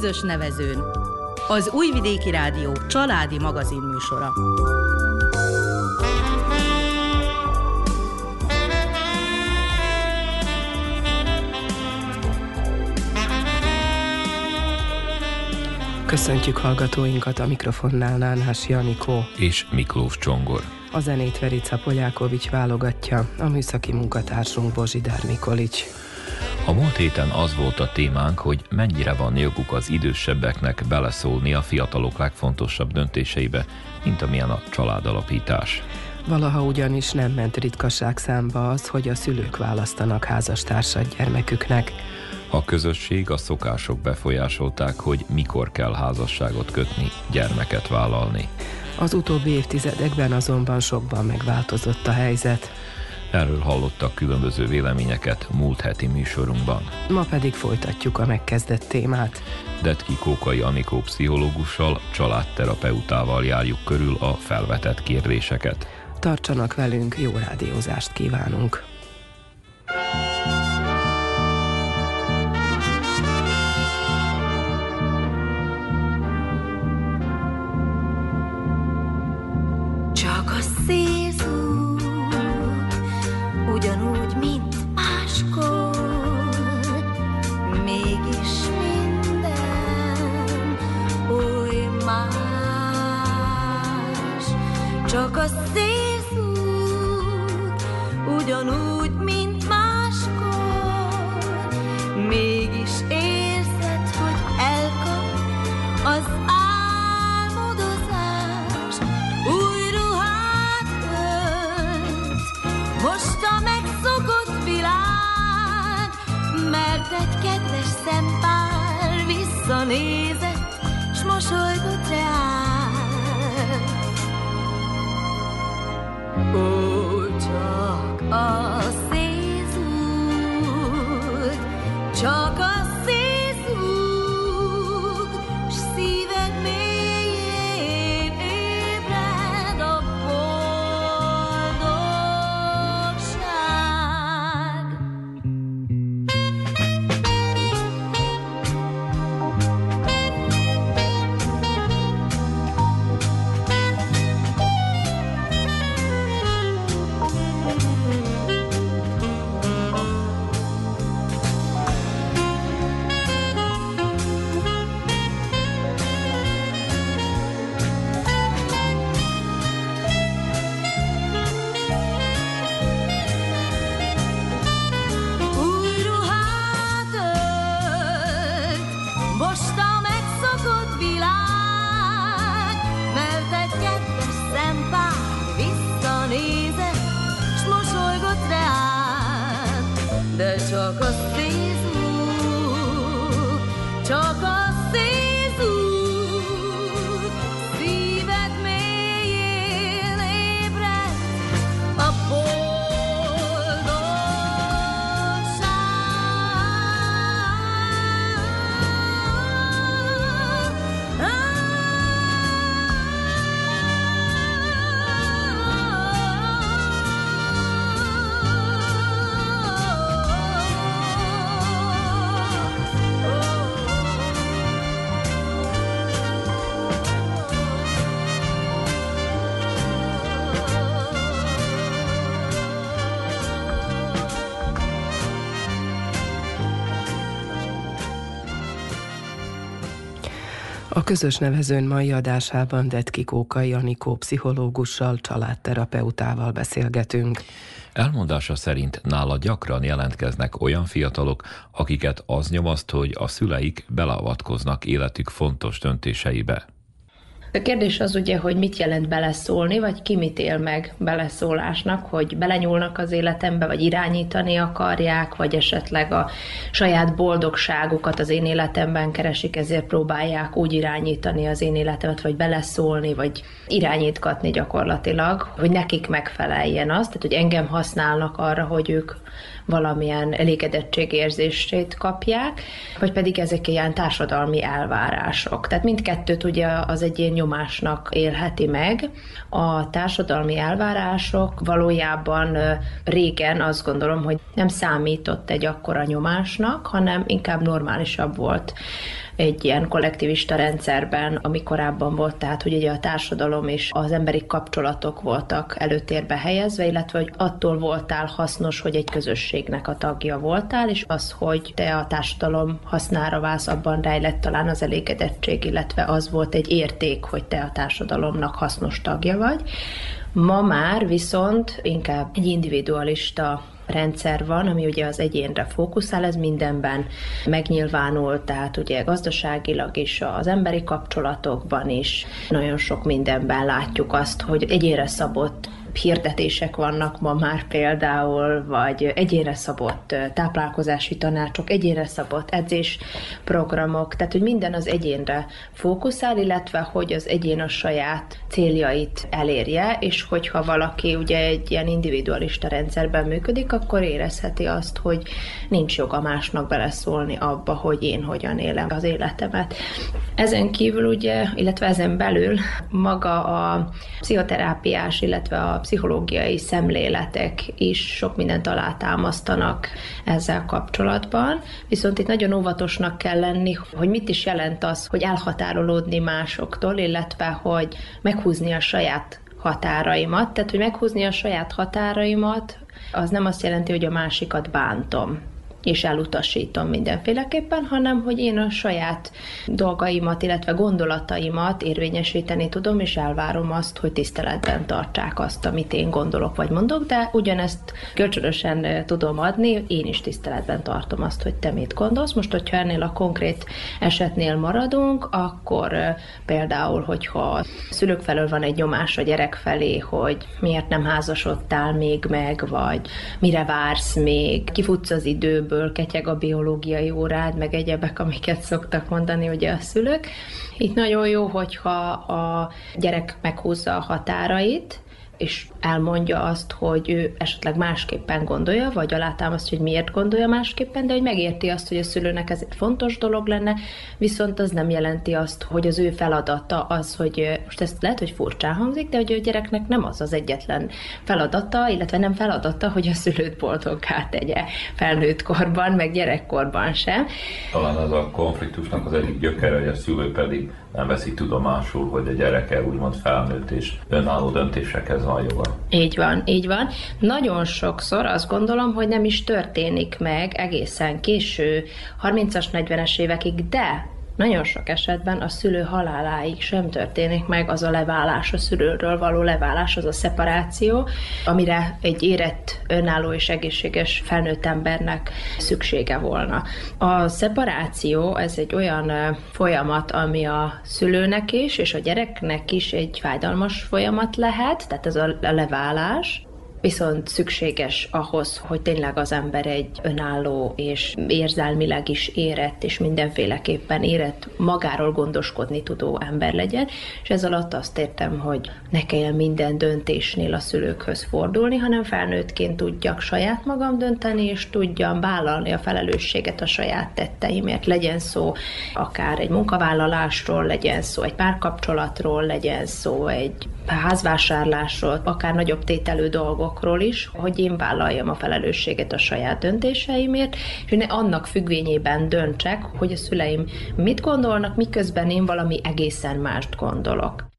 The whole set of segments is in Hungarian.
közös nevezőn. Az Újvidéki Rádió családi magazin műsora. Köszöntjük hallgatóinkat a mikrofonnál Nánás Janikó és Miklós Csongor. A zenét Verica Polyákovics válogatja, a műszaki munkatársunk Bozsidár Mikolics. A múlt héten az volt a témánk, hogy mennyire van joguk az idősebbeknek beleszólni a fiatalok legfontosabb döntéseibe, mint amilyen a családalapítás. Valaha ugyanis nem ment ritkaság számba az, hogy a szülők választanak házastársat gyermeküknek. A közösség, a szokások befolyásolták, hogy mikor kell házasságot kötni, gyermeket vállalni. Az utóbbi évtizedekben azonban sokban megváltozott a helyzet. Erről hallottak különböző véleményeket múlt heti műsorunkban. Ma pedig folytatjuk a megkezdett témát. Detki Kókai Anikó pszichológussal, családterapeutával járjuk körül a felvetett kérdéseket. Tartsanak velünk, jó rádiózást kívánunk! szészúg, ugyanúgy, mint máskor, mégis érzed, hogy elkap az álmodozás, új ruhát ölt, most a megszokott világ, mert egy kedves szempár visszanéz közös nevezőn mai adásában Detki Kókai pszichológussal, családterapeutával beszélgetünk. Elmondása szerint nála gyakran jelentkeznek olyan fiatalok, akiket az nyomaszt, hogy a szüleik beleavatkoznak életük fontos döntéseibe. A kérdés az ugye, hogy mit jelent beleszólni, vagy ki mit él meg beleszólásnak, hogy belenyúlnak az életembe, vagy irányítani akarják, vagy esetleg a saját boldogságukat az én életemben keresik, ezért próbálják úgy irányítani az én életemet, vagy beleszólni, vagy irányítgatni gyakorlatilag, hogy nekik megfeleljen az, tehát hogy engem használnak arra, hogy ők valamilyen elégedettségérzését kapják, vagy pedig ezek ilyen társadalmi elvárások. Tehát mindkettőt ugye az egy ilyen nyomásnak élheti meg. A társadalmi elvárások valójában régen azt gondolom, hogy nem számított egy akkora nyomásnak, hanem inkább normálisabb volt egy ilyen kollektivista rendszerben, ami korábban volt, tehát hogy ugye a társadalom és az emberi kapcsolatok voltak előtérbe helyezve, illetve hogy attól voltál hasznos, hogy egy közösségnek a tagja voltál, és az, hogy te a társadalom hasznára válsz, abban rejlett talán az elégedettség, illetve az volt egy érték, hogy te a társadalomnak hasznos tagja vagy. Ma már viszont inkább egy individualista rendszer van, ami ugye az egyénre fókuszál, ez mindenben megnyilvánul, tehát ugye gazdaságilag is, az emberi kapcsolatokban is, nagyon sok mindenben látjuk azt, hogy egyénre szabott hirdetések vannak ma már például, vagy egyénre szabott táplálkozási tanácsok, egyénre szabott edzésprogramok, tehát hogy minden az egyénre fókuszál, illetve hogy az egyén a saját céljait elérje, és hogyha valaki ugye egy ilyen individualista rendszerben működik, akkor érezheti azt, hogy nincs joga másnak beleszólni abba, hogy én hogyan élem az életemet. Ezen kívül ugye, illetve ezen belül maga a pszichoterápiás, illetve a pszichológiai szemléletek is sok mindent alátámasztanak ezzel kapcsolatban, viszont itt nagyon óvatosnak kell lenni, hogy mit is jelent az, hogy elhatárolódni másoktól, illetve hogy meghúzni a saját határaimat, tehát hogy meghúzni a saját határaimat, az nem azt jelenti, hogy a másikat bántom és elutasítom mindenféleképpen, hanem hogy én a saját dolgaimat, illetve gondolataimat érvényesíteni tudom, és elvárom azt, hogy tiszteletben tartsák azt, amit én gondolok vagy mondok, de ugyanezt kölcsönösen tudom adni, én is tiszteletben tartom azt, hogy te mit gondolsz. Most, hogyha ennél a konkrét esetnél maradunk, akkor például, hogyha szülők felől van egy nyomás a gyerek felé, hogy miért nem házasodtál még meg, vagy mire vársz még, kifutsz az időből, ebből ketyeg a biológiai órád, meg egyebek, amiket szoktak mondani ugye a szülők. Itt nagyon jó, hogyha a gyerek meghúzza a határait, és elmondja azt, hogy ő esetleg másképpen gondolja, vagy alátámasztja, hogy miért gondolja másképpen, de hogy megérti azt, hogy a szülőnek ez egy fontos dolog lenne, viszont az nem jelenti azt, hogy az ő feladata az, hogy most ezt lehet, hogy furcsán hangzik, de hogy a gyereknek nem az az egyetlen feladata, illetve nem feladata, hogy a szülőt boldoggá tegye felnőtt korban, meg gyerekkorban sem. Talán az a konfliktusnak az egyik gyökere, hogy a szülő pedig nem veszik tudomásul, hogy a gyereke úgymond felnőtt és önálló döntésekhez van joga. Így van, így van. Nagyon sokszor azt gondolom, hogy nem is történik meg egészen késő, 30-as, 40-es évekig, de nagyon sok esetben a szülő haláláig sem történik meg az a leválás, a szülőről való leválás, az a szeparáció, amire egy érett, önálló és egészséges felnőtt embernek szüksége volna. A szeparáció, ez egy olyan folyamat, ami a szülőnek is, és a gyereknek is egy fájdalmas folyamat lehet, tehát ez a leválás, viszont szükséges ahhoz, hogy tényleg az ember egy önálló és érzelmileg is érett, és mindenféleképpen érett, magáról gondoskodni tudó ember legyen, és ez alatt azt értem, hogy ne kelljen minden döntésnél a szülőkhöz fordulni, hanem felnőttként tudjak saját magam dönteni, és tudjam vállalni a felelősséget a saját tetteimért. Legyen szó akár egy munkavállalásról, legyen szó egy párkapcsolatról, legyen szó egy házvásárlásról, akár nagyobb tételő dolgokról is, hogy én vállaljam a felelősséget a saját döntéseimért, és ne annak függvényében döntsek, hogy a szüleim mit gondolnak, miközben én valami egészen mást gondolok.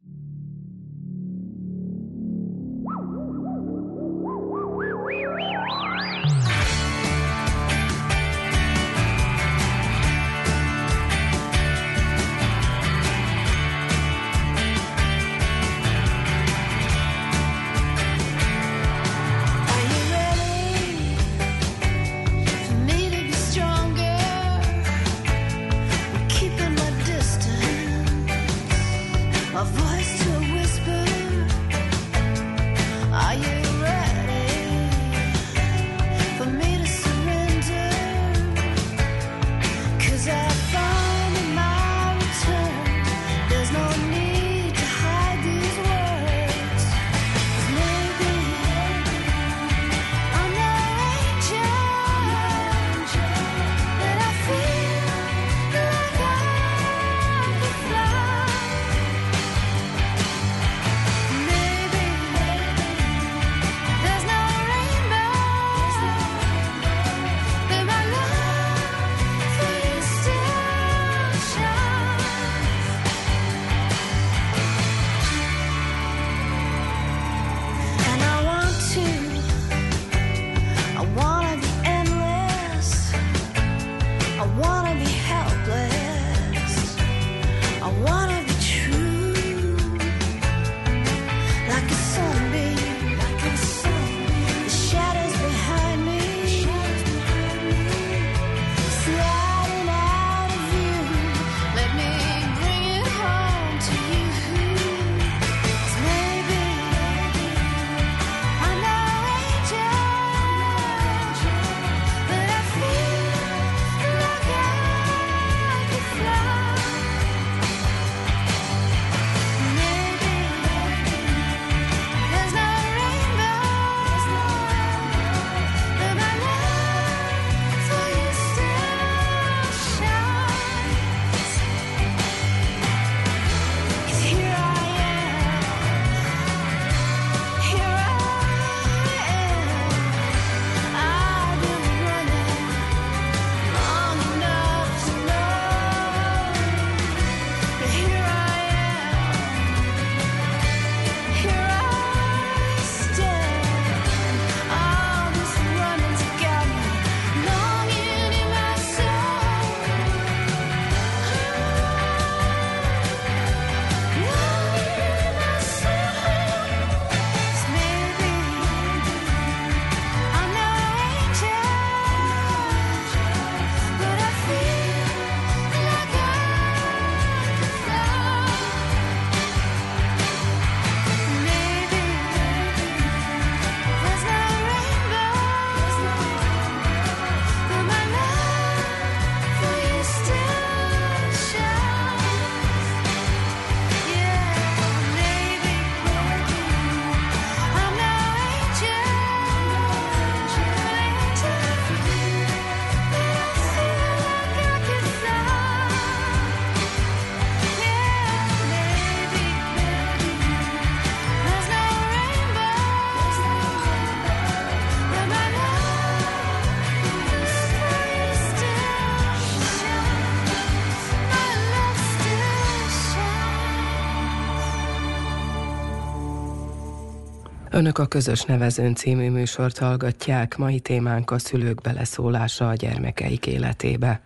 Önök a Közös Nevezőn című műsort hallgatják, mai témánk a szülők beleszólása a gyermekeik életébe.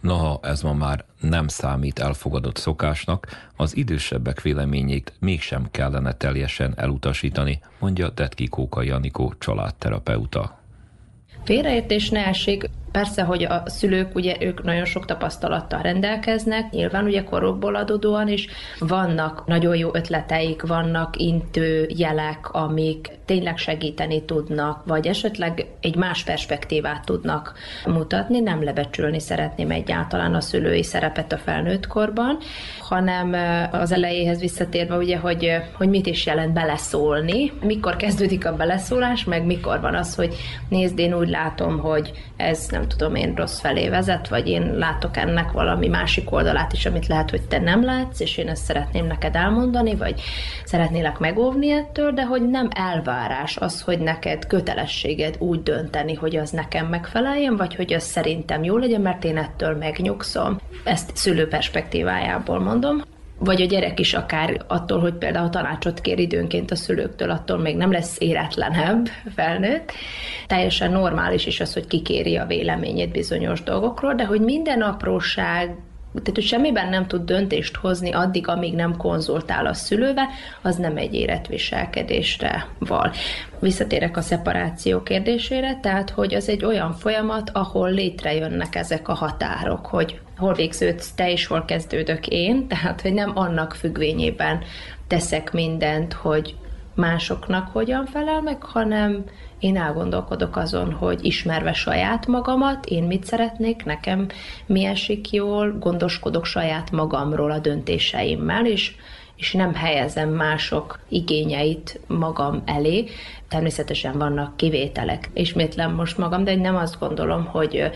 Noha ez ma már nem számít elfogadott szokásnak, az idősebbek véleményét mégsem kellene teljesen elutasítani, mondja Detki Kóka Janikó családterapeuta. Félreértés ne essék, Persze, hogy a szülők, ugye ők nagyon sok tapasztalattal rendelkeznek, nyilván ugye korokból adódóan is vannak nagyon jó ötleteik, vannak intő jelek, amik tényleg segíteni tudnak, vagy esetleg egy más perspektívát tudnak mutatni. Nem lebecsülni szeretném egyáltalán a szülői szerepet a felnőtt korban, hanem az elejéhez visszatérve ugye, hogy, hogy mit is jelent beleszólni, mikor kezdődik a beleszólás, meg mikor van az, hogy nézd, én úgy látom, hogy ez nem tudom én rossz felé vezet, vagy én látok ennek valami másik oldalát is, amit lehet, hogy te nem látsz, és én ezt szeretném neked elmondani, vagy szeretnélek megóvni ettől, de hogy nem elvárás az, hogy neked kötelességed úgy dönteni, hogy az nekem megfeleljen, vagy hogy az szerintem jó legyen, mert én ettől megnyugszom. Ezt szülő perspektívájából mondom vagy a gyerek is akár attól, hogy például tanácsot kér időnként a szülőktől, attól még nem lesz éretlenebb felnőtt. Teljesen normális is az, hogy kikéri a véleményét bizonyos dolgokról, de hogy minden apróság tehát, hogy semmiben nem tud döntést hozni addig, amíg nem konzultál a szülővel, az nem egy életviselkedésre val. Visszatérek a szeparáció kérdésére, tehát, hogy az egy olyan folyamat, ahol létrejönnek ezek a határok, hogy hol végződsz te és hol kezdődök én, tehát, hogy nem annak függvényében teszek mindent, hogy másoknak hogyan felel meg, hanem én elgondolkodok azon, hogy ismerve saját magamat, én mit szeretnék, nekem mi esik jól, gondoskodok saját magamról a döntéseimmel, és és nem helyezem mások igényeit magam elé. Természetesen vannak kivételek. Ismétlem most magam, de nem azt gondolom, hogy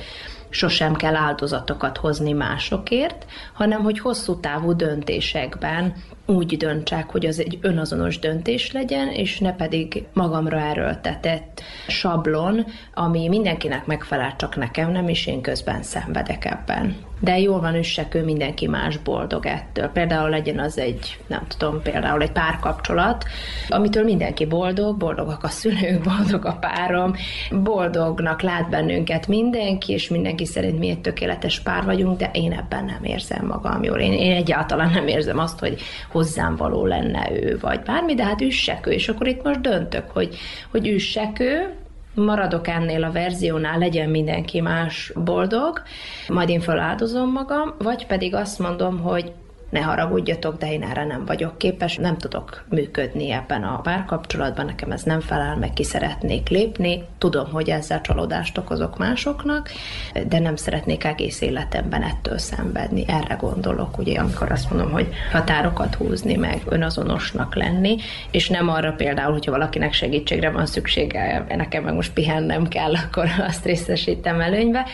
sosem kell áldozatokat hozni másokért, hanem hogy hosszú távú döntésekben úgy döntsek, hogy az egy önazonos döntés legyen, és ne pedig magamra erőltetett sablon, ami mindenkinek megfelel, csak nekem nem, és én közben szenvedek ebben. De jól van üssekő, mindenki más boldog ettől. Például legyen az egy, nem tudom, például egy párkapcsolat, amitől mindenki boldog, boldogak a szülők, boldog a párom, boldognak lát bennünket mindenki, és mindenki szerint mi egy tökéletes pár vagyunk, de én ebben nem érzem magam jól. Én, én egyáltalán nem érzem azt, hogy hozzám való lenne ő, vagy bármi, de hát üssek ő, és akkor itt most döntök, hogy, hogy üssek ő, maradok ennél a verziónál, legyen mindenki más boldog, majd én feláldozom magam, vagy pedig azt mondom, hogy ne haragudjatok, de én erre nem vagyok képes, nem tudok működni ebben a párkapcsolatban, nekem ez nem felel, meg ki szeretnék lépni, tudom, hogy ezzel csalódást okozok másoknak, de nem szeretnék egész életemben ettől szenvedni. Erre gondolok, ugye, amikor azt mondom, hogy határokat húzni, meg önazonosnak lenni, és nem arra például, hogyha valakinek segítségre van szüksége, nekem meg most pihennem kell, akkor azt részesítem előnybe,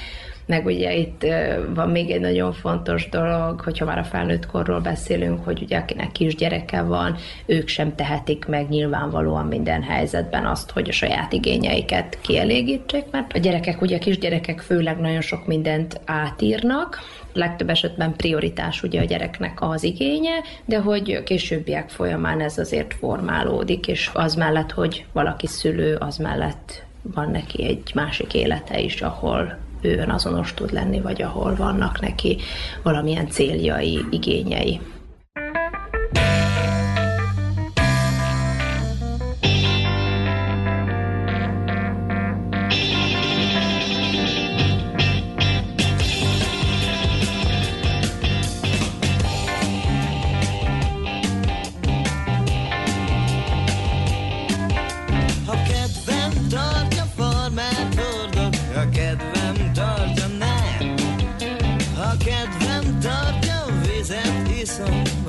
meg ugye itt van még egy nagyon fontos dolog, hogyha már a felnőtt korról beszélünk, hogy ugye akinek kisgyereke van, ők sem tehetik meg nyilvánvalóan minden helyzetben azt, hogy a saját igényeiket kielégítsék, mert a gyerekek, ugye a kisgyerekek főleg nagyon sok mindent átírnak, legtöbb esetben prioritás ugye a gyereknek az igénye, de hogy későbbiek folyamán ez azért formálódik, és az mellett, hogy valaki szülő, az mellett van neki egy másik élete is, ahol ő azonos tud lenni, vagy ahol vannak neki valamilyen céljai, igényei.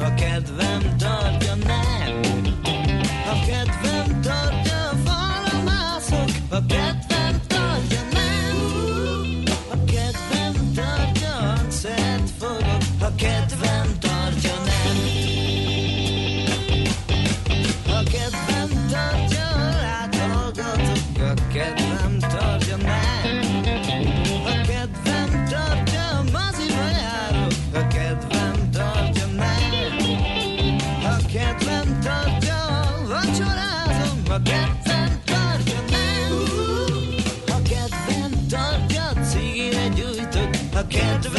ha kedvem tartja, nem. Ha kedvem tartja, falra ha kedvem Azt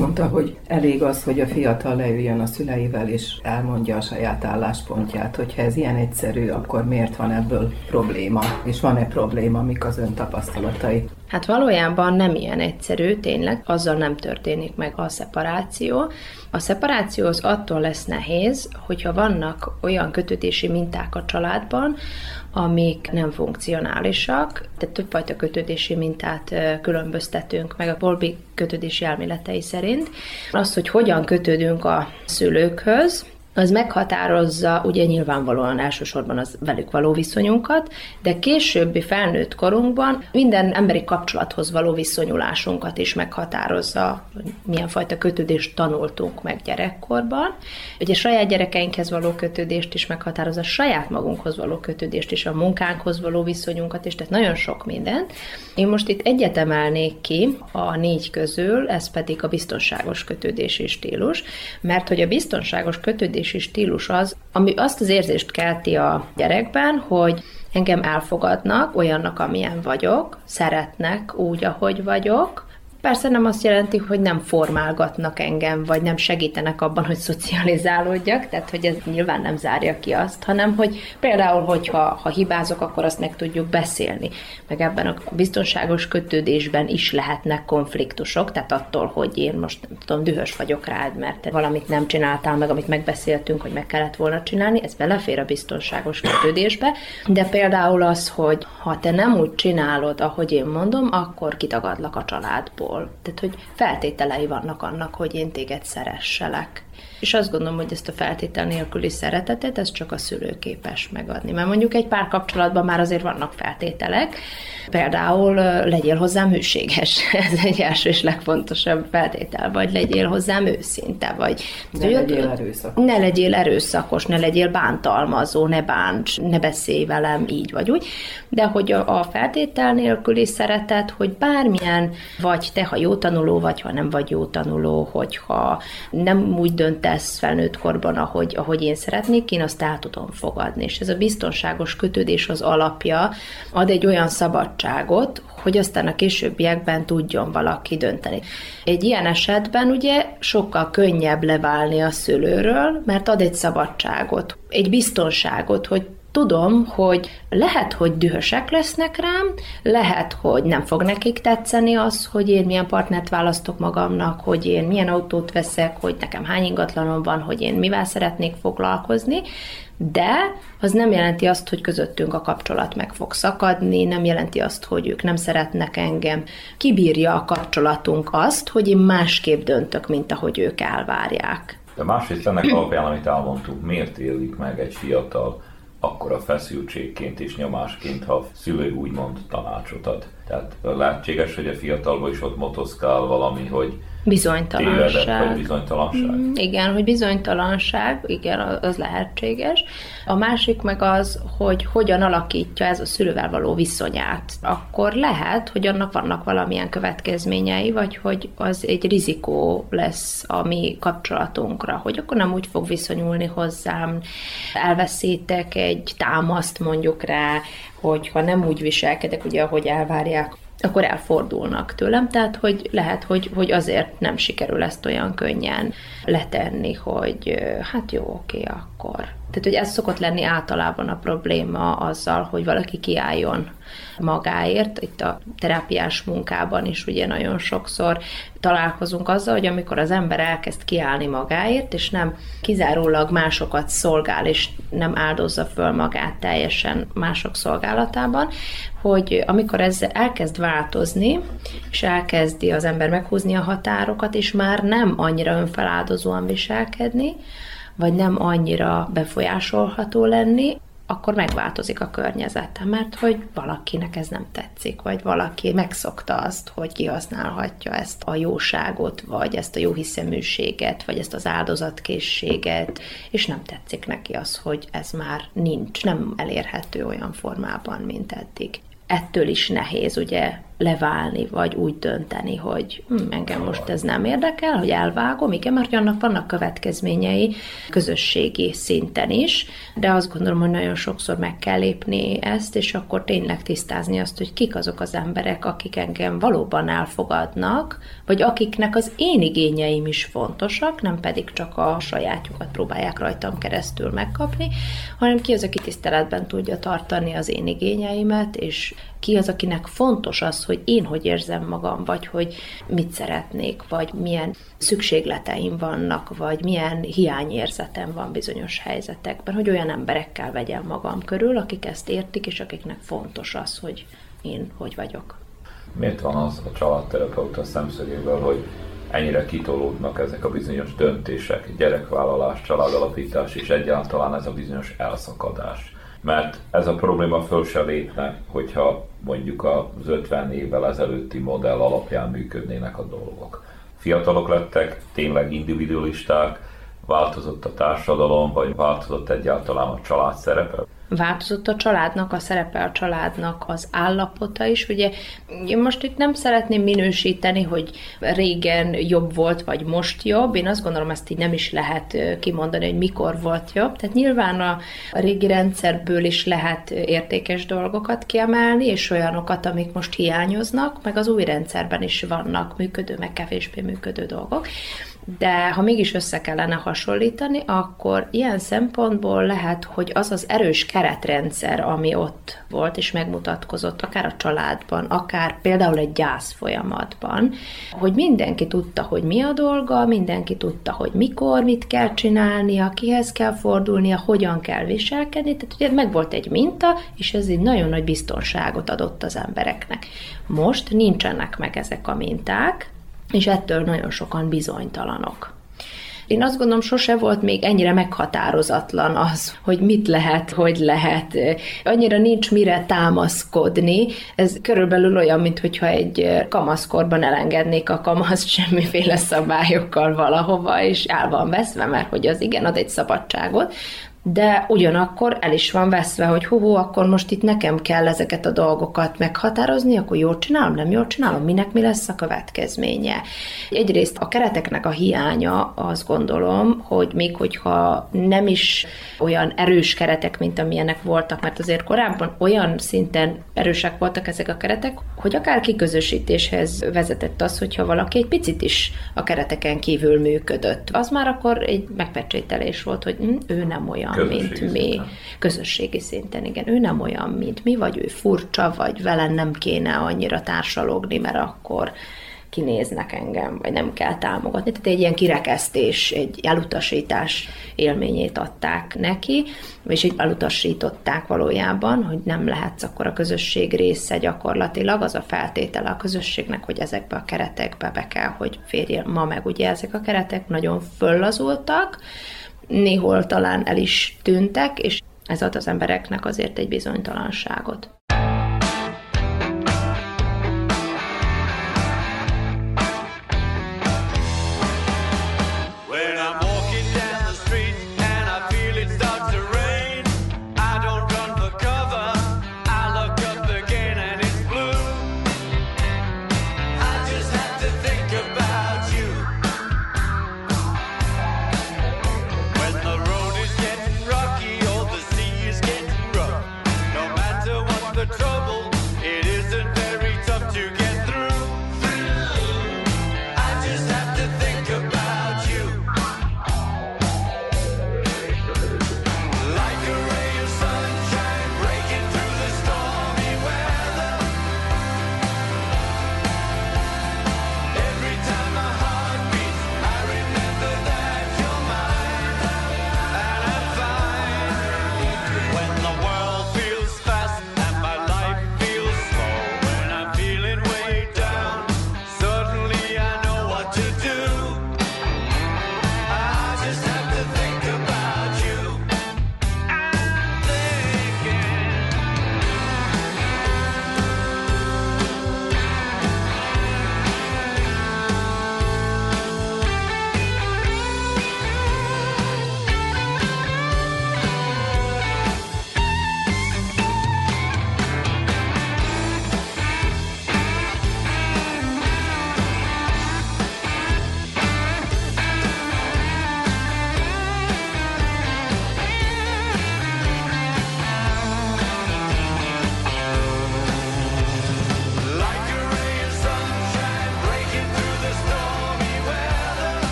mondta, hogy elég az, hogy a fiatal leüljön a szüleivel, és elmondja a saját álláspontját, hogyha ez ilyen egyszerű, akkor miért van ebből probléma, és van-e probléma, mik az ön tapasztalatai? Hát valójában nem ilyen egyszerű, tényleg, azzal nem történik meg a szeparáció. A szeparáció az attól lesz nehéz, hogyha vannak olyan kötődési minták a családban, amik nem funkcionálisak, tehát többfajta kötődési mintát különböztetünk meg a Bolbi kötődési elméletei szerint. Az, hogy hogyan kötődünk a szülőkhöz, az meghatározza ugye nyilvánvalóan elsősorban az velük való viszonyunkat, de későbbi felnőtt korunkban minden emberi kapcsolathoz való viszonyulásunkat is meghatározza, hogy milyen fajta kötődést tanultunk meg gyerekkorban. Ugye saját gyerekeinkhez való kötődést is meghatározza, saját magunkhoz való kötődést is, a munkánkhoz való viszonyunkat is, tehát nagyon sok minden. Én most itt egyet emelnék ki a négy közül, ez pedig a biztonságos kötődési stílus, mert hogy a biztonságos kötődés viselkedési stílus az, ami azt az érzést kelti a gyerekben, hogy engem elfogadnak olyannak, amilyen vagyok, szeretnek úgy, ahogy vagyok, Persze nem azt jelenti, hogy nem formálgatnak engem, vagy nem segítenek abban, hogy szocializálódjak, tehát hogy ez nyilván nem zárja ki azt, hanem hogy például, hogyha ha hibázok, akkor azt meg tudjuk beszélni. Meg ebben a biztonságos kötődésben is lehetnek konfliktusok, tehát attól, hogy én most nem tudom, dühös vagyok rád, mert valamit nem csináltál meg, amit megbeszéltünk, hogy meg kellett volna csinálni, ez belefér a biztonságos kötődésbe, de például az, hogy ha te nem úgy csinálod, ahogy én mondom, akkor kitagadlak a családból alapból. Tehát, hogy feltételei vannak annak, hogy én téged szeresselek. És azt gondolom, hogy ezt a feltétel nélküli szeretetet, ez csak a szülő képes megadni. Mert mondjuk egy pár kapcsolatban már azért vannak feltételek, például legyél hozzám hűséges, ez egy első és legfontosabb feltétel, vagy legyél hozzám őszinte, vagy ne legyél erőszakos. Ne legyél erőszakos, ne legyél bántalmazó, ne bánts, ne beszélj velem így vagy úgy, de hogy a feltétel nélküli szeretet, hogy bármilyen, vagy te, ha jó tanuló vagy, ha nem vagy jó tanuló, hogyha nem úgy dönt tesz felnőtt korban, ahogy, ahogy én szeretnék, én azt el tudom fogadni. És ez a biztonságos kötődés az alapja, ad egy olyan szabadságot, hogy aztán a későbbiekben tudjon valaki dönteni. Egy ilyen esetben ugye sokkal könnyebb leválni a szülőről, mert ad egy szabadságot, egy biztonságot, hogy tudom, hogy lehet, hogy dühösek lesznek rám, lehet, hogy nem fog nekik tetszeni az, hogy én milyen partnert választok magamnak, hogy én milyen autót veszek, hogy nekem hány ingatlanom van, hogy én mivel szeretnék foglalkozni, de az nem jelenti azt, hogy közöttünk a kapcsolat meg fog szakadni, nem jelenti azt, hogy ők nem szeretnek engem. Kibírja a kapcsolatunk azt, hogy én másképp döntök, mint ahogy ők elvárják. De másrészt ennek alapján, amit elmondtuk, miért élik meg egy fiatal akkor a feszültségként és nyomásként, ha a szülő úgymond tanácsot ad. Tehát lehetséges, hogy a fiatalban is ott motoszkál valami, hogy Bizonytalanság. vagy bizonytalanság. Mm, igen, hogy bizonytalanság, igen, az lehetséges. A másik meg az, hogy hogyan alakítja ez a szülővel való viszonyát. Akkor lehet, hogy annak vannak valamilyen következményei, vagy hogy az egy rizikó lesz a mi kapcsolatunkra, hogy akkor nem úgy fog viszonyulni hozzám, elveszítek egy támaszt mondjuk rá, hogyha nem úgy viselkedek, ugye, ahogy elvárják akkor elfordulnak tőlem, tehát hogy lehet, hogy, hogy azért nem sikerül ezt olyan könnyen letenni, hogy hát jó, oké, akkor. Tehát, hogy ez szokott lenni általában a probléma azzal, hogy valaki kiálljon magáért. Itt a terápiás munkában is ugye nagyon sokszor találkozunk azzal, hogy amikor az ember elkezd kiállni magáért, és nem kizárólag másokat szolgál, és nem áldozza föl magát teljesen mások szolgálatában, hogy amikor ez elkezd változni, és elkezdi az ember meghúzni a határokat, és már nem annyira önfeláldozóan viselkedni, vagy nem annyira befolyásolható lenni, akkor megváltozik a környezete, mert hogy valakinek ez nem tetszik, vagy valaki megszokta azt, hogy kihasználhatja ezt a jóságot, vagy ezt a jó hiszeműséget, vagy ezt az áldozatkészséget, és nem tetszik neki az, hogy ez már nincs, nem elérhető olyan formában, mint eddig. Ettől is nehéz ugye leválni, vagy úgy dönteni, hogy hm, engem most ez nem érdekel, hogy elvágom, igen, mert annak vannak következményei közösségi szinten is, de azt gondolom, hogy nagyon sokszor meg kell lépni ezt, és akkor tényleg tisztázni azt, hogy kik azok az emberek, akik engem valóban elfogadnak, vagy akiknek az én igényeim is fontosak, nem pedig csak a sajátjukat próbálják rajtam keresztül megkapni, hanem ki az, aki tiszteletben tudja tartani az én igényeimet, és ki az, akinek fontos az, hogy én hogy érzem magam, vagy hogy mit szeretnék, vagy milyen szükségleteim vannak, vagy milyen hiányérzetem van bizonyos helyzetekben, hogy olyan emberekkel vegyem magam körül, akik ezt értik, és akiknek fontos az, hogy én hogy vagyok. Miért van az a családterapeuta szemszögéből, hogy ennyire kitolódnak ezek a bizonyos döntések, gyerekvállalás, családalapítás és egyáltalán ez a bizonyos elszakadás? Mert ez a probléma föl se lépne, hogyha mondjuk az 50 évvel ezelőtti modell alapján működnének a dolgok. Fiatalok lettek, tényleg individualisták, változott a társadalom, vagy változott egyáltalán a család szerepe? Változott a családnak, a szerepe a családnak, az állapota is. Ugye én most itt nem szeretném minősíteni, hogy régen jobb volt, vagy most jobb. Én azt gondolom, ezt így nem is lehet kimondani, hogy mikor volt jobb. Tehát nyilván a, régi rendszerből is lehet értékes dolgokat kiemelni, és olyanokat, amik most hiányoznak, meg az új rendszerben is vannak működő, meg kevésbé működő dolgok de ha mégis össze kellene hasonlítani, akkor ilyen szempontból lehet, hogy az az erős keretrendszer, ami ott volt és megmutatkozott, akár a családban, akár például egy gyász folyamatban, hogy mindenki tudta, hogy mi a dolga, mindenki tudta, hogy mikor, mit kell csinálnia, kihez kell fordulnia, hogyan kell viselkedni, tehát ugye meg volt egy minta, és ez egy nagyon nagy biztonságot adott az embereknek. Most nincsenek meg ezek a minták, és ettől nagyon sokan bizonytalanok. Én azt gondolom, sose volt még ennyire meghatározatlan az, hogy mit lehet, hogy lehet. Annyira nincs mire támaszkodni. Ez körülbelül olyan, mintha egy kamaszkorban elengednék a kamaszt semmiféle szabályokkal valahova, és el van veszve, mert hogy az igen ad egy szabadságot, de ugyanakkor el is van veszve, hogy hú, akkor most itt nekem kell ezeket a dolgokat meghatározni, akkor jól csinálom, nem jól csinálom, minek mi lesz a következménye. Egyrészt a kereteknek a hiánya, azt gondolom, hogy még hogyha nem is olyan erős keretek, mint amilyenek voltak, mert azért korábban olyan szinten erősek voltak ezek a keretek, hogy akár kiközösítéshez vezetett az, hogyha valaki egy picit is a kereteken kívül működött. Az már akkor egy megpecsételés volt, hogy hm, ő nem olyan mint mi. Szinten. Közösségi szinten, igen. Ő nem olyan, mint mi, vagy ő furcsa, vagy vele nem kéne annyira társalogni, mert akkor kinéznek engem, vagy nem kell támogatni. Tehát egy ilyen kirekesztés, egy elutasítás élményét adták neki, és így elutasították valójában, hogy nem lehetsz akkor a közösség része gyakorlatilag, az a feltétele a közösségnek, hogy ezekbe a keretekbe be kell, hogy férjél. Ma meg ugye ezek a keretek nagyon föllazultak, néhol talán el is tűntek, és ez ad az embereknek azért egy bizonytalanságot.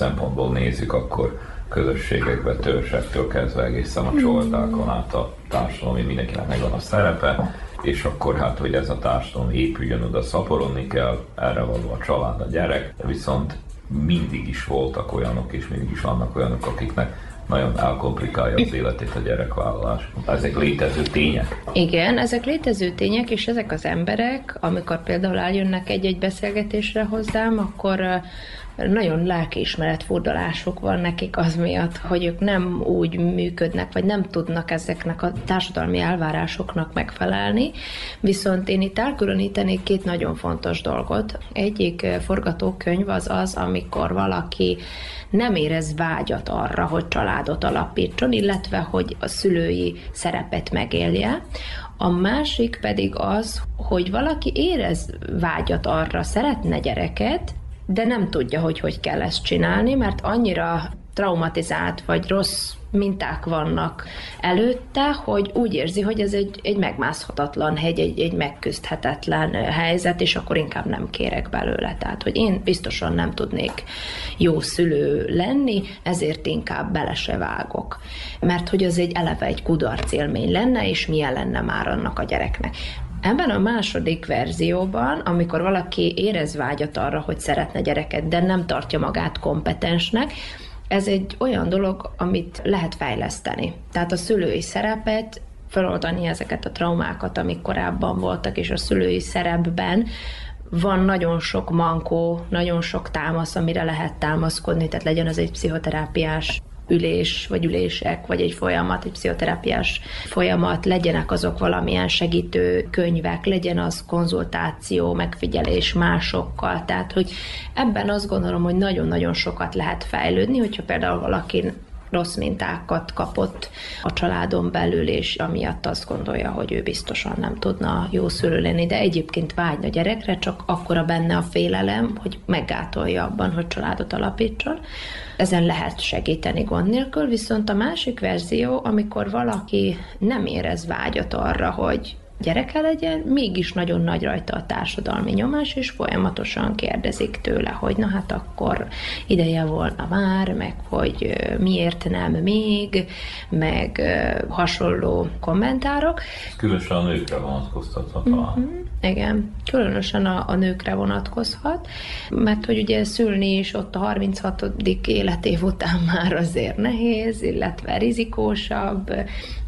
Szempontból nézzük, akkor közösségekben, törzsektől kezdve egészen a csoldákon át a társadalom, mindenkinek megvan a szerepe, és akkor hát, hogy ez a társadalom épüljön, oda szaporodni kell, erre való a család, a gyerek, viszont mindig is voltak olyanok, és mindig is vannak olyanok, akiknek nagyon elkomplikálja az életét a gyerekvállalás. Ezek létező tények? Igen, ezek létező tények, és ezek az emberek, amikor például eljönnek egy-egy beszélgetésre hozzám, akkor nagyon lelkiismeret fordulások van nekik az miatt, hogy ők nem úgy működnek, vagy nem tudnak ezeknek a társadalmi elvárásoknak megfelelni. Viszont én itt elkülönítenék két nagyon fontos dolgot. Egyik forgatókönyv az az, amikor valaki nem érez vágyat arra, hogy családot alapítson, illetve hogy a szülői szerepet megélje. A másik pedig az, hogy valaki érez vágyat arra, szeretne gyereket, de nem tudja, hogy hogy kell ezt csinálni, mert annyira traumatizált vagy rossz minták vannak előtte, hogy úgy érzi, hogy ez egy, egy megmászhatatlan hegy, egy, egy megküzdhetetlen helyzet, és akkor inkább nem kérek belőle. Tehát, hogy én biztosan nem tudnék jó szülő lenni, ezért inkább bele se vágok. Mert hogy az egy eleve egy kudarc élmény lenne, és milyen lenne már annak a gyereknek. Ebben a második verzióban, amikor valaki érez vágyat arra, hogy szeretne gyereket, de nem tartja magát kompetensnek, ez egy olyan dolog, amit lehet fejleszteni. Tehát a szülői szerepet feloldani ezeket a traumákat, amik korábban voltak, és a szülői szerepben van nagyon sok mankó, nagyon sok támasz, amire lehet támaszkodni, tehát legyen az egy pszichoterápiás ülés, vagy ülések, vagy egy folyamat, egy pszichoterápiás folyamat, legyenek azok valamilyen segítő könyvek, legyen az konzultáció, megfigyelés másokkal. Tehát, hogy ebben azt gondolom, hogy nagyon-nagyon sokat lehet fejlődni, hogyha például valaki rossz mintákat kapott a családon belül, és amiatt azt gondolja, hogy ő biztosan nem tudna jó szülő lenni, de egyébként vágyna gyerekre, csak akkora benne a félelem, hogy meggátolja abban, hogy családot alapítson. Ezen lehet segíteni gond nélkül, viszont a másik verzió, amikor valaki nem érez vágyat arra, hogy gyereke legyen, mégis nagyon nagy rajta a társadalmi nyomás, és folyamatosan kérdezik tőle, hogy na hát akkor ideje volna már, meg hogy miért nem még, meg hasonló kommentárok. Különösen a nőkre vonatkoztathat. Mm-hmm. Igen, különösen a, a nőkre vonatkozhat, mert hogy ugye szülni is ott a 36. életév után már azért nehéz, illetve rizikósabb,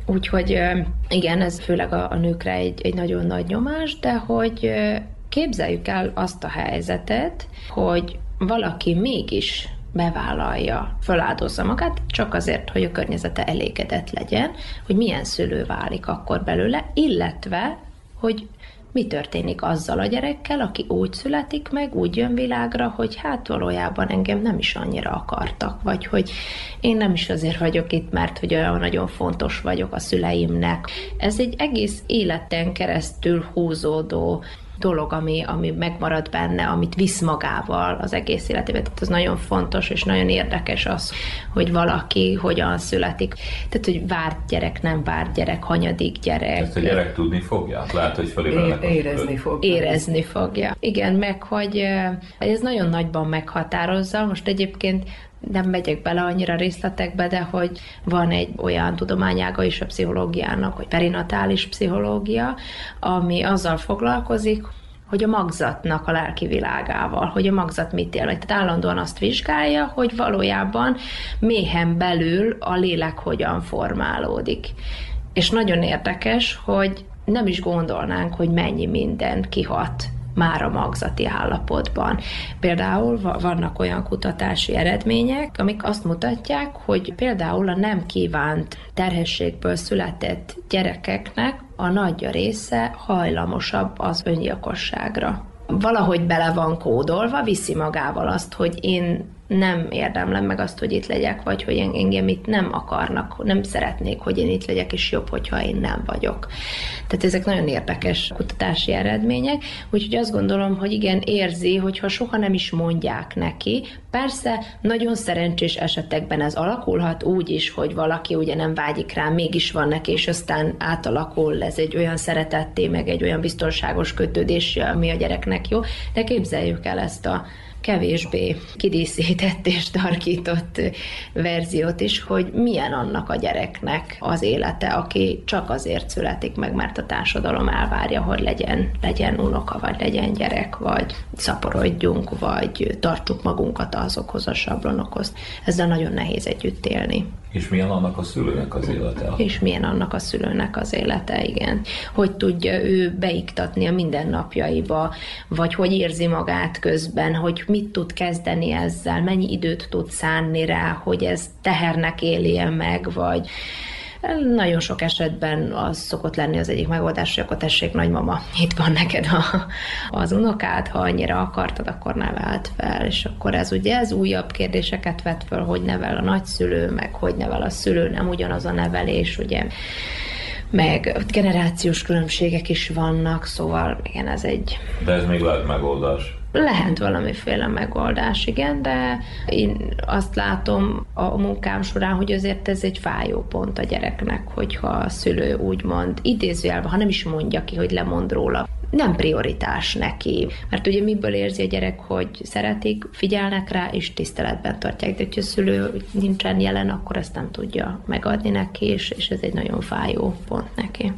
Úgyhogy igen, ez főleg a, a nőkre egy, egy nagyon nagy nyomás, de hogy képzeljük el azt a helyzetet, hogy valaki mégis bevállalja, feláldozza magát, csak azért, hogy a környezete elégedett legyen, hogy milyen szülő válik akkor belőle, illetve, hogy mi történik azzal a gyerekkel, aki úgy születik meg, úgy jön világra, hogy hát valójában engem nem is annyira akartak, vagy hogy én nem is azért vagyok itt, mert hogy olyan nagyon fontos vagyok a szüleimnek. Ez egy egész életen keresztül húzódó dolog, ami, ami megmarad benne, amit visz magával az egész életében. Tehát ez nagyon fontos és nagyon érdekes az, hogy valaki hogyan születik. Tehát, hogy várt gyerek, nem várt gyerek, hanyadik gyerek. Ezt a gyerek tudni fogja? Lehet, hogy felébrednek. Érezni fogja. Érezni fogja. Igen, meg hogy ez nagyon nagyban meghatározza. Most egyébként nem megyek bele annyira részletekbe, de hogy van egy olyan tudományága is a pszichológiának, hogy perinatális pszichológia, ami azzal foglalkozik, hogy a magzatnak a lelki világával, hogy a magzat mit él. Tehát állandóan azt vizsgálja, hogy valójában méhen belül a lélek hogyan formálódik. És nagyon érdekes, hogy nem is gondolnánk, hogy mennyi minden kihat már a magzati állapotban. Például vannak olyan kutatási eredmények, amik azt mutatják, hogy például a nem kívánt terhességből született gyerekeknek a nagy része hajlamosabb az öngyilkosságra. Valahogy bele van kódolva, viszi magával azt, hogy én nem érdemlem meg azt, hogy itt legyek, vagy hogy engem itt nem akarnak, nem szeretnék, hogy én itt legyek, és jobb, hogyha én nem vagyok. Tehát ezek nagyon érdekes kutatási eredmények, úgyhogy azt gondolom, hogy igen, érzi, hogyha soha nem is mondják neki, persze nagyon szerencsés esetekben ez alakulhat úgy is, hogy valaki ugye nem vágyik rá, mégis van neki, és aztán átalakul ez egy olyan szeretetté, meg egy olyan biztonságos kötődés, ami a gyereknek jó, de képzeljük el ezt a kevésbé kidíszített és tarkított verziót is, hogy milyen annak a gyereknek az élete, aki csak azért születik meg, mert a társadalom elvárja, hogy legyen, legyen unoka, vagy legyen gyerek, vagy szaporodjunk, vagy tartsuk magunkat azokhoz a sablonokhoz. Ezzel nagyon nehéz együtt élni. És milyen annak a szülőnek az élete? És milyen annak a szülőnek az élete, igen. Hogy tudja ő beiktatni a mindennapjaiba, vagy hogy érzi magát közben, hogy mit tud kezdeni ezzel, mennyi időt tud szánni rá, hogy ez tehernek élje meg, vagy nagyon sok esetben az szokott lenni az egyik megoldás, hogy akkor tessék, nagymama, itt van neked a, az unokád, ha annyira akartad, akkor nevelt fel, és akkor ez ugye ez újabb kérdéseket vet fel, hogy nevel a nagyszülő, meg hogy nevel a szülő, nem ugyanaz a nevelés, ugye. Meg generációs különbségek is vannak, szóval igen, ez egy... De ez még lehet megoldás. Lehet valamiféle megoldás, igen, de én azt látom a munkám során, hogy azért ez egy fájó pont a gyereknek, hogyha a szülő úgymond idézőjelben, ha nem is mondja ki, hogy lemond róla, nem prioritás neki. Mert ugye miből érzi a gyerek, hogy szeretik, figyelnek rá, és tiszteletben tartják. De hogyha a szülő nincsen jelen, akkor ezt nem tudja megadni neki, és, és ez egy nagyon fájó pont neki.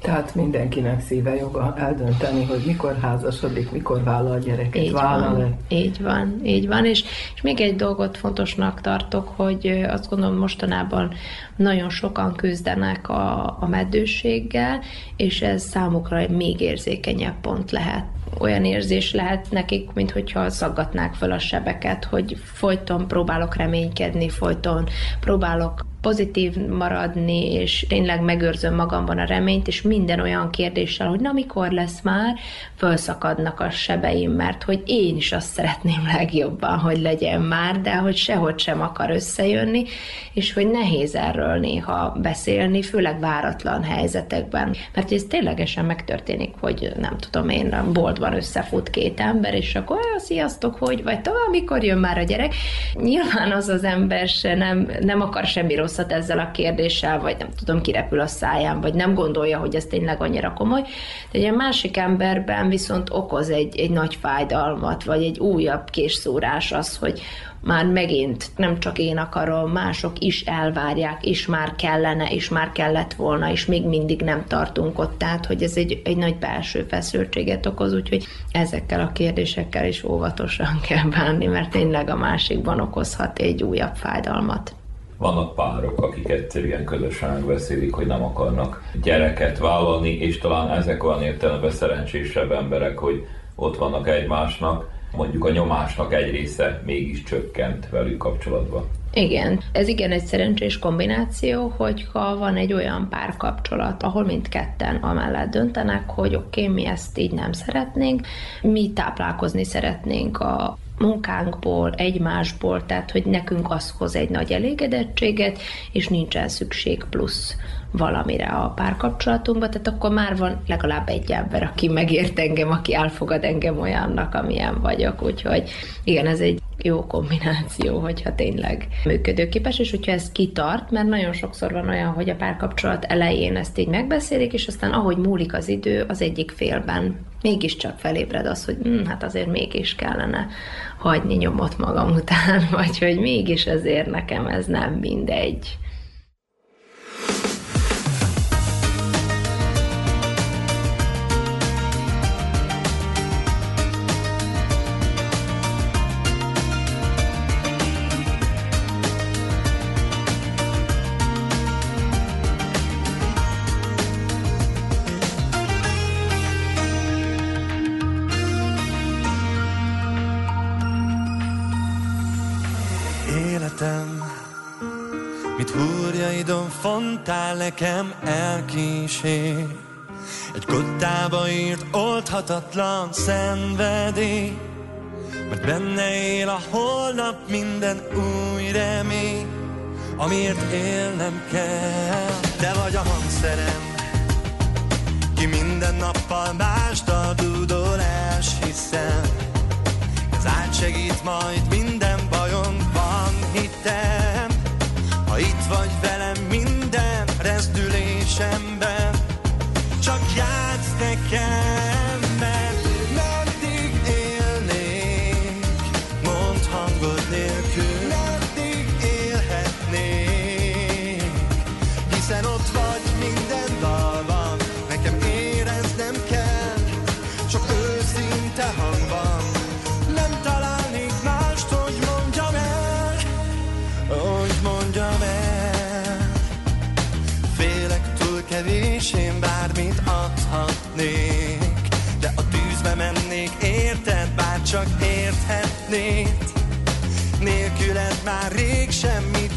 Tehát mindenkinek szíve joga eldönteni, hogy mikor házasodik, mikor vállal a gyereket, így vállal van, Így van, így van. És, és még egy dolgot fontosnak tartok, hogy azt gondolom mostanában nagyon sokan küzdenek a, a meddőséggel, és ez számukra egy még érzékenyebb pont lehet. Olyan érzés lehet nekik, mint hogyha szaggatnák fel a sebeket, hogy folyton próbálok reménykedni, folyton próbálok pozitív maradni, és tényleg megőrzöm magamban a reményt, és minden olyan kérdéssel, hogy na mikor lesz már, felszakadnak a sebeim, mert hogy én is azt szeretném legjobban, hogy legyen már, de hogy sehogy sem akar összejönni, és hogy nehéz erről néha beszélni, főleg váratlan helyzetekben. Mert ez ténylegesen megtörténik, hogy nem tudom én, a boltban összefut két ember, és akkor sziasztok, hogy vagy tovább, mikor jön már a gyerek. Nyilván az az ember se nem, nem akar semmi rossz rosszat ezzel a kérdéssel, vagy nem tudom, kirepül a száján, vagy nem gondolja, hogy ez tényleg annyira komoly. De egy másik emberben viszont okoz egy, egy nagy fájdalmat, vagy egy újabb késszúrás az, hogy már megint nem csak én akarom, mások is elvárják, és már kellene, és már kellett volna, és még mindig nem tartunk ott, tehát hogy ez egy, egy nagy belső feszültséget okoz, úgyhogy ezekkel a kérdésekkel is óvatosan kell bánni, mert tényleg a másikban okozhat egy újabb fájdalmat. Vannak párok, akik egyszerűen közösen megbeszélik, hogy nem akarnak gyereket vállalni, és talán ezek olyan értelemben szerencsésebb emberek, hogy ott vannak egymásnak, mondjuk a nyomásnak egy része mégis csökkent velük kapcsolatban. Igen, ez igen egy szerencsés kombináció, hogyha van egy olyan párkapcsolat, ahol mindketten amellett döntenek, hogy oké, okay, mi ezt így nem szeretnénk, mi táplálkozni szeretnénk a munkánkból, egymásból, tehát hogy nekünk az hoz egy nagy elégedettséget, és nincsen szükség plusz valamire a párkapcsolatunkba, tehát akkor már van legalább egy ember, aki megért engem, aki elfogad engem olyannak, amilyen vagyok, úgyhogy igen, ez egy jó kombináció, hogyha tényleg működőképes, és hogyha ez kitart, mert nagyon sokszor van olyan, hogy a párkapcsolat elején ezt így megbeszélik, és aztán ahogy múlik az idő, az egyik félben mégiscsak felébred az, hogy hm, hát azért mégis kellene hagyni nyomot magam után, vagy hogy mégis azért nekem ez nem mindegy. Elkísér. Egy kottába írt oldhatatlan szenvedély, mert benne él a holnap minden új remény, amiért élnem kell. Te vagy a hangszerem, ki minden nappal mást a dudolás, hiszen ez átsegít majd minden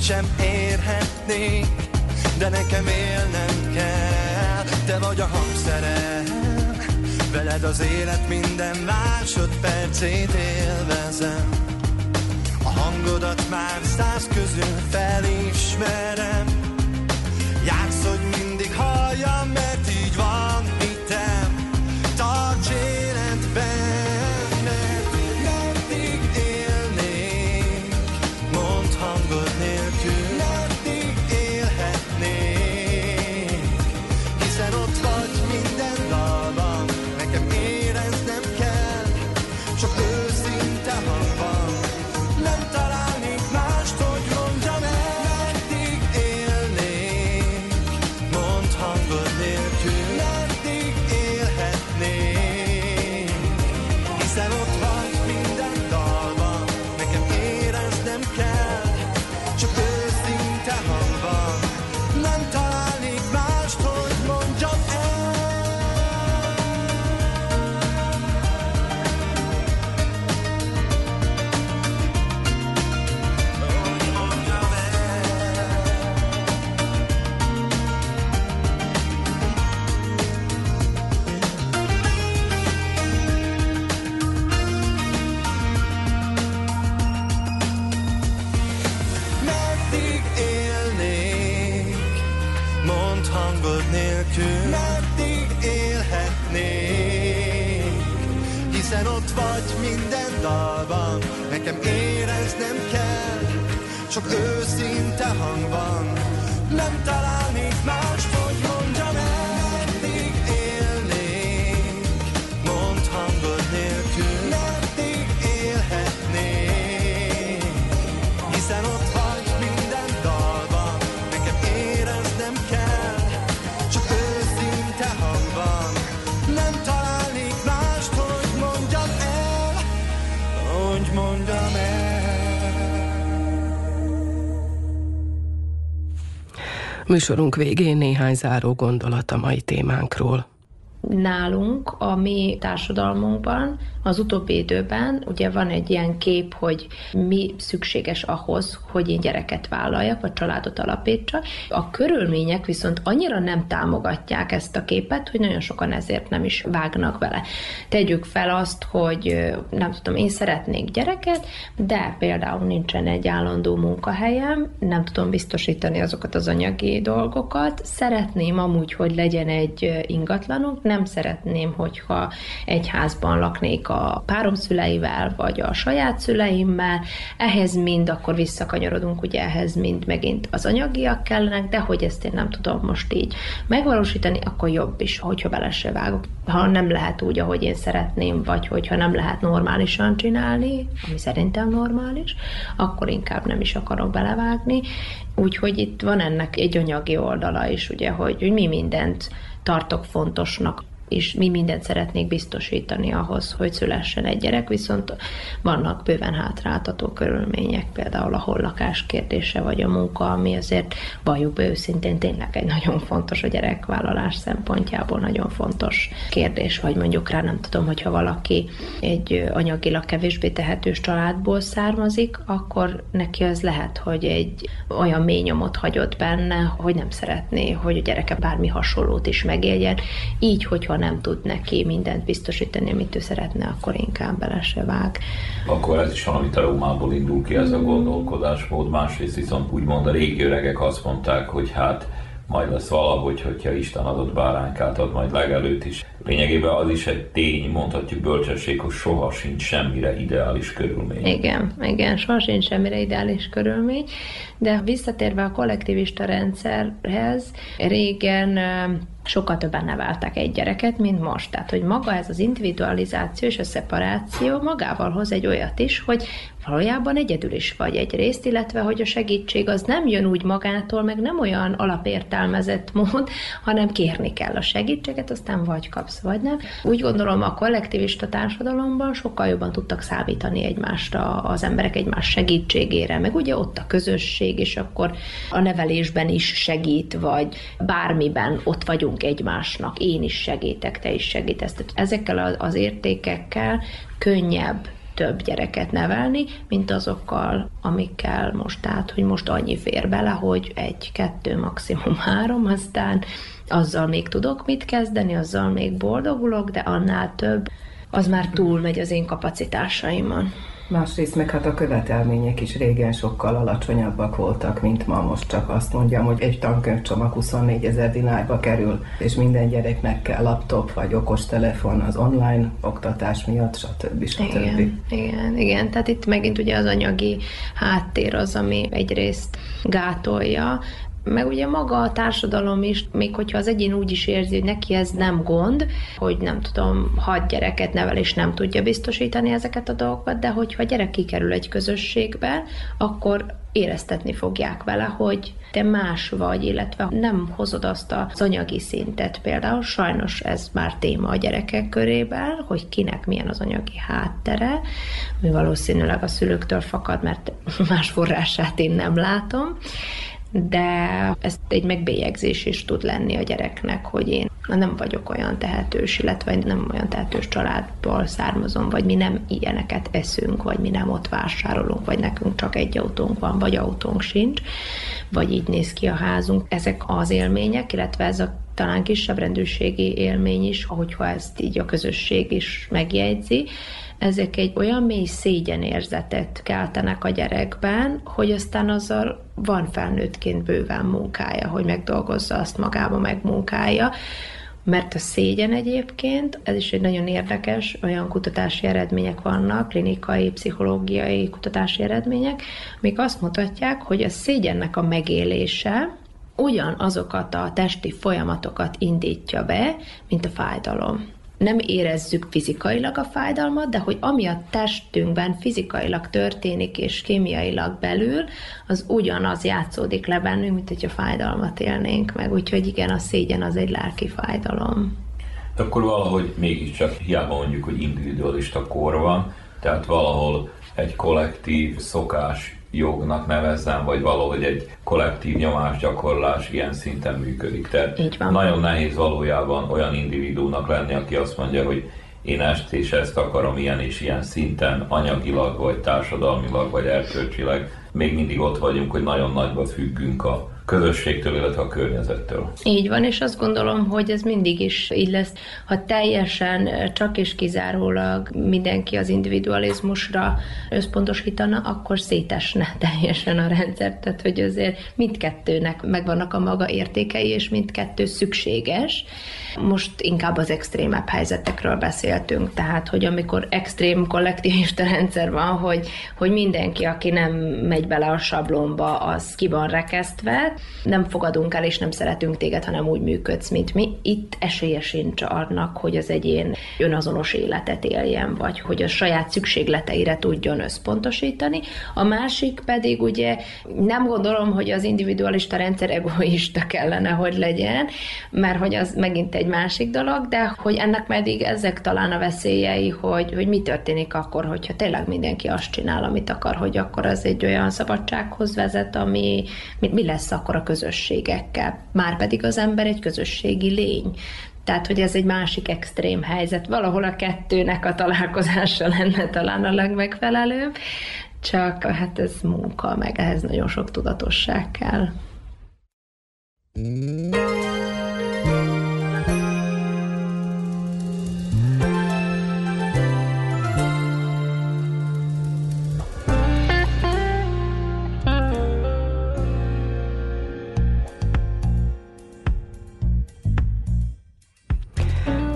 sem érhetnék De nekem élnem kell, te vagy a hangszerem Veled az élet minden másodpercét élvezem. A hangodat már száz közül felismerem. Játsz, hogy mindig halljam, mert Műsorunk végén néhány záró gondolat a mai témánkról. nálunk, a mi társadalmunkban az utóbbi időben ugye van egy ilyen kép, hogy mi szükséges ahhoz, hogy én gyereket vállaljak, vagy családot alapítsak. A körülmények viszont annyira nem támogatják ezt a képet, hogy nagyon sokan ezért nem is vágnak vele. Tegyük fel azt, hogy nem tudom, én szeretnék gyereket, de például nincsen egy állandó munkahelyem, nem tudom biztosítani azokat az anyagi dolgokat, szeretném amúgy, hogy legyen egy ingatlanunk, nem szeretném, hogyha egy házban laknék a párom szüleivel, vagy a saját szüleimmel, ehhez mind akkor visszakanyarodunk, ugye ehhez mind megint az anyagiak kellenek, de hogy ezt én nem tudom most így megvalósítani, akkor jobb is, hogyha bele se vágok. Ha nem lehet úgy, ahogy én szeretném, vagy hogyha nem lehet normálisan csinálni, ami szerintem normális, akkor inkább nem is akarok belevágni. Úgyhogy itt van ennek egy anyagi oldala is, ugye, hogy, hogy mi mindent tartok fontosnak és mi mindent szeretnék biztosítani ahhoz, hogy szülessen egy gyerek, viszont vannak bőven hátráltató körülmények, például a hollakás kérdése, vagy a munka, ami azért valljuk be őszintén tényleg egy nagyon fontos a gyerekvállalás szempontjából nagyon fontos kérdés, vagy mondjuk rá nem tudom, hogyha valaki egy anyagilag kevésbé tehetős családból származik, akkor neki az lehet, hogy egy olyan mély nyomot hagyott benne, hogy nem szeretné, hogy a gyereke bármi hasonlót is megéljen. Így, hogyha nem tud neki mindent biztosítani, amit ő szeretne, akkor inkább bele se vág. Akkor ez is valami traumából indul ki ez a gondolkodásmód, másrészt viszont úgymond a régi öregek azt mondták, hogy hát majd lesz valahogy, hogyha Isten adott báránkát ad majd legelőtt is. Lényegében az is egy tény, mondhatjuk bölcsesség, hogy soha sincs semmire ideális körülmény. Igen, igen, soha sincs semmire ideális körülmény, de visszatérve a kollektivista rendszerhez, régen sokkal többen neveltek egy gyereket, mint most. Tehát, hogy maga ez az individualizáció és a szeparáció magával hoz egy olyat is, hogy valójában egyedül is vagy egy részt, illetve hogy a segítség az nem jön úgy magától, meg nem olyan alapértelmezett mód, hanem kérni kell a segítséget, aztán vagy kapsz, vagy nem. Úgy gondolom a kollektivista társadalomban sokkal jobban tudtak számítani egymásra az emberek egymás segítségére, meg ugye ott a közösség, és akkor a nevelésben is segít, vagy bármiben ott vagyunk egymásnak, én is segítek, te is segítesz. Tehát ezekkel az értékekkel könnyebb több gyereket nevelni, mint azokkal, amikkel most, tehát, hogy most annyi fér bele, hogy egy, kettő, maximum három, aztán azzal még tudok mit kezdeni, azzal még boldogulok, de annál több, az már túl megy az én kapacitásaimon. Másrészt meg hát a követelmények is régen sokkal alacsonyabbak voltak, mint ma. Most csak azt mondjam, hogy egy tankönyvcsomag 24 ezer dinárba kerül, és minden gyereknek kell laptop vagy okostelefon az online oktatás miatt, stb. stb. Igen, igen, igen. Tehát itt megint ugye az anyagi háttér az, ami egyrészt gátolja, meg ugye maga a társadalom is, még hogyha az egyén úgy is érzi, hogy neki ez nem gond, hogy nem tudom, hat gyereket nevel és nem tudja biztosítani ezeket a dolgokat, de hogyha a gyerek kikerül egy közösségbe, akkor éreztetni fogják vele, hogy te más vagy, illetve nem hozod azt az anyagi szintet. Például sajnos ez már téma a gyerekek körében, hogy kinek milyen az anyagi háttere, ami valószínűleg a szülőktől fakad, mert más forrását én nem látom, de ez egy megbélyegzés is tud lenni a gyereknek, hogy én nem vagyok olyan tehetős, illetve nem olyan tehetős családból származom, vagy mi nem ilyeneket eszünk, vagy mi nem ott vásárolunk, vagy nekünk csak egy autónk van, vagy autónk sincs, vagy így néz ki a házunk. Ezek az élmények, illetve ez a talán kisebb rendőrségi élmény is, ahogyha ezt így a közösség is megjegyzi, ezek egy olyan mély szégyenérzetet keltenek a gyerekben, hogy aztán azzal van felnőttként bőven munkája, hogy megdolgozza azt magába, megmunkálja, mert a szégyen egyébként, ez is egy nagyon érdekes, olyan kutatási eredmények vannak, klinikai, pszichológiai kutatási eredmények, amik azt mutatják, hogy a szégyennek a megélése ugyanazokat a testi folyamatokat indítja be, mint a fájdalom nem érezzük fizikailag a fájdalmat, de hogy ami a testünkben fizikailag történik és kémiailag belül, az ugyanaz játszódik le bennünk, mint hogyha fájdalmat élnénk meg. Úgyhogy igen, a szégyen az egy lelki fájdalom. Akkor valahogy mégiscsak hiába mondjuk, hogy individualista kor van, tehát valahol egy kollektív szokás jognak nevezzem, vagy valahogy egy kollektív nyomásgyakorlás ilyen szinten működik. Tehát Így van. nagyon nehéz valójában olyan individúnak lenni, aki azt mondja, hogy én ezt és ezt akarom ilyen és ilyen szinten, anyagilag, vagy társadalmilag, vagy erkölcsileg. Még mindig ott vagyunk, hogy nagyon nagyba függünk a közösségtől, illetve a környezettől. Így van, és azt gondolom, hogy ez mindig is így lesz. Ha teljesen csak és kizárólag mindenki az individualizmusra összpontosítana, akkor szétesne teljesen a rendszer. Tehát, hogy azért mindkettőnek megvannak a maga értékei, és mindkettő szükséges. Most inkább az extrémebb helyzetekről beszéltünk, tehát, hogy amikor extrém kollektivista rendszer van, hogy, hogy mindenki, aki nem megy bele a sablonba, az ki van rekesztve, nem fogadunk el, és nem szeretünk téged, hanem úgy működsz, mint mi. Itt esélye sincs annak, hogy az egyén önazonos életet éljen, vagy hogy a saját szükségleteire tudjon összpontosítani. A másik pedig ugye nem gondolom, hogy az individualista rendszer egoista kellene, hogy legyen, mert hogy az megint egy másik dolog, de hogy ennek pedig ezek talán a veszélyei, hogy, hogy mi történik akkor, hogyha tényleg mindenki azt csinál, amit akar, hogy akkor az egy olyan szabadsághoz vezet, ami mi, mi lesz akkor a közösségekkel. Márpedig az ember egy közösségi lény. Tehát, hogy ez egy másik extrém helyzet. Valahol a kettőnek a találkozása lenne talán a legmegfelelőbb, csak hát ez munka, meg ehhez nagyon sok tudatosság kell.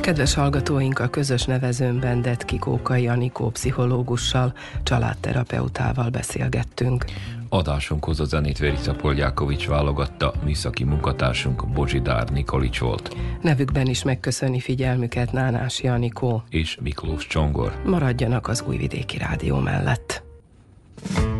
Kedves hallgatóink, a közös nevezőn Detki Kókai Anikó pszichológussal, családterapeutával beszélgettünk. Adásunkhoz a zenét Verica Poljákovics válogatta, műszaki munkatársunk Bozsidár Nikolics volt. Nevükben is megköszöni figyelmüket Nánás Janikó. És Miklós Csongor. Maradjanak az Újvidéki Rádió mellett. How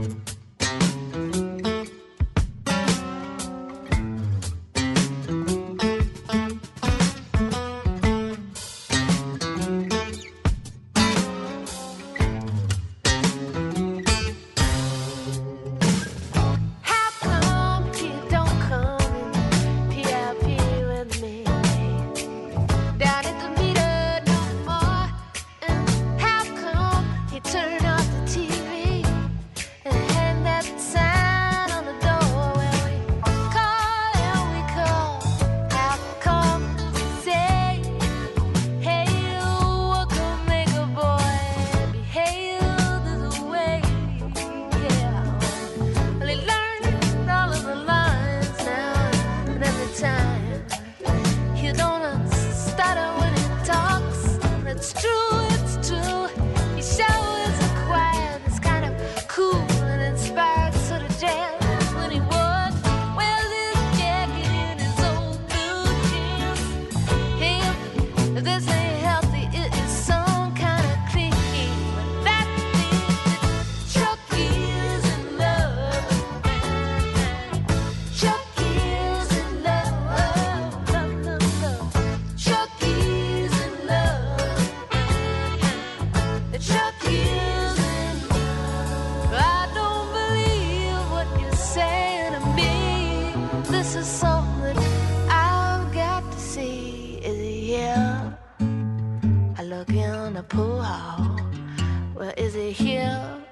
here?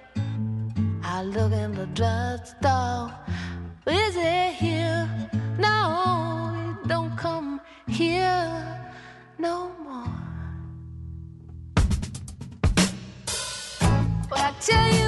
I look in the drugstore. Is it here? No, it don't come here no more. But I tell you.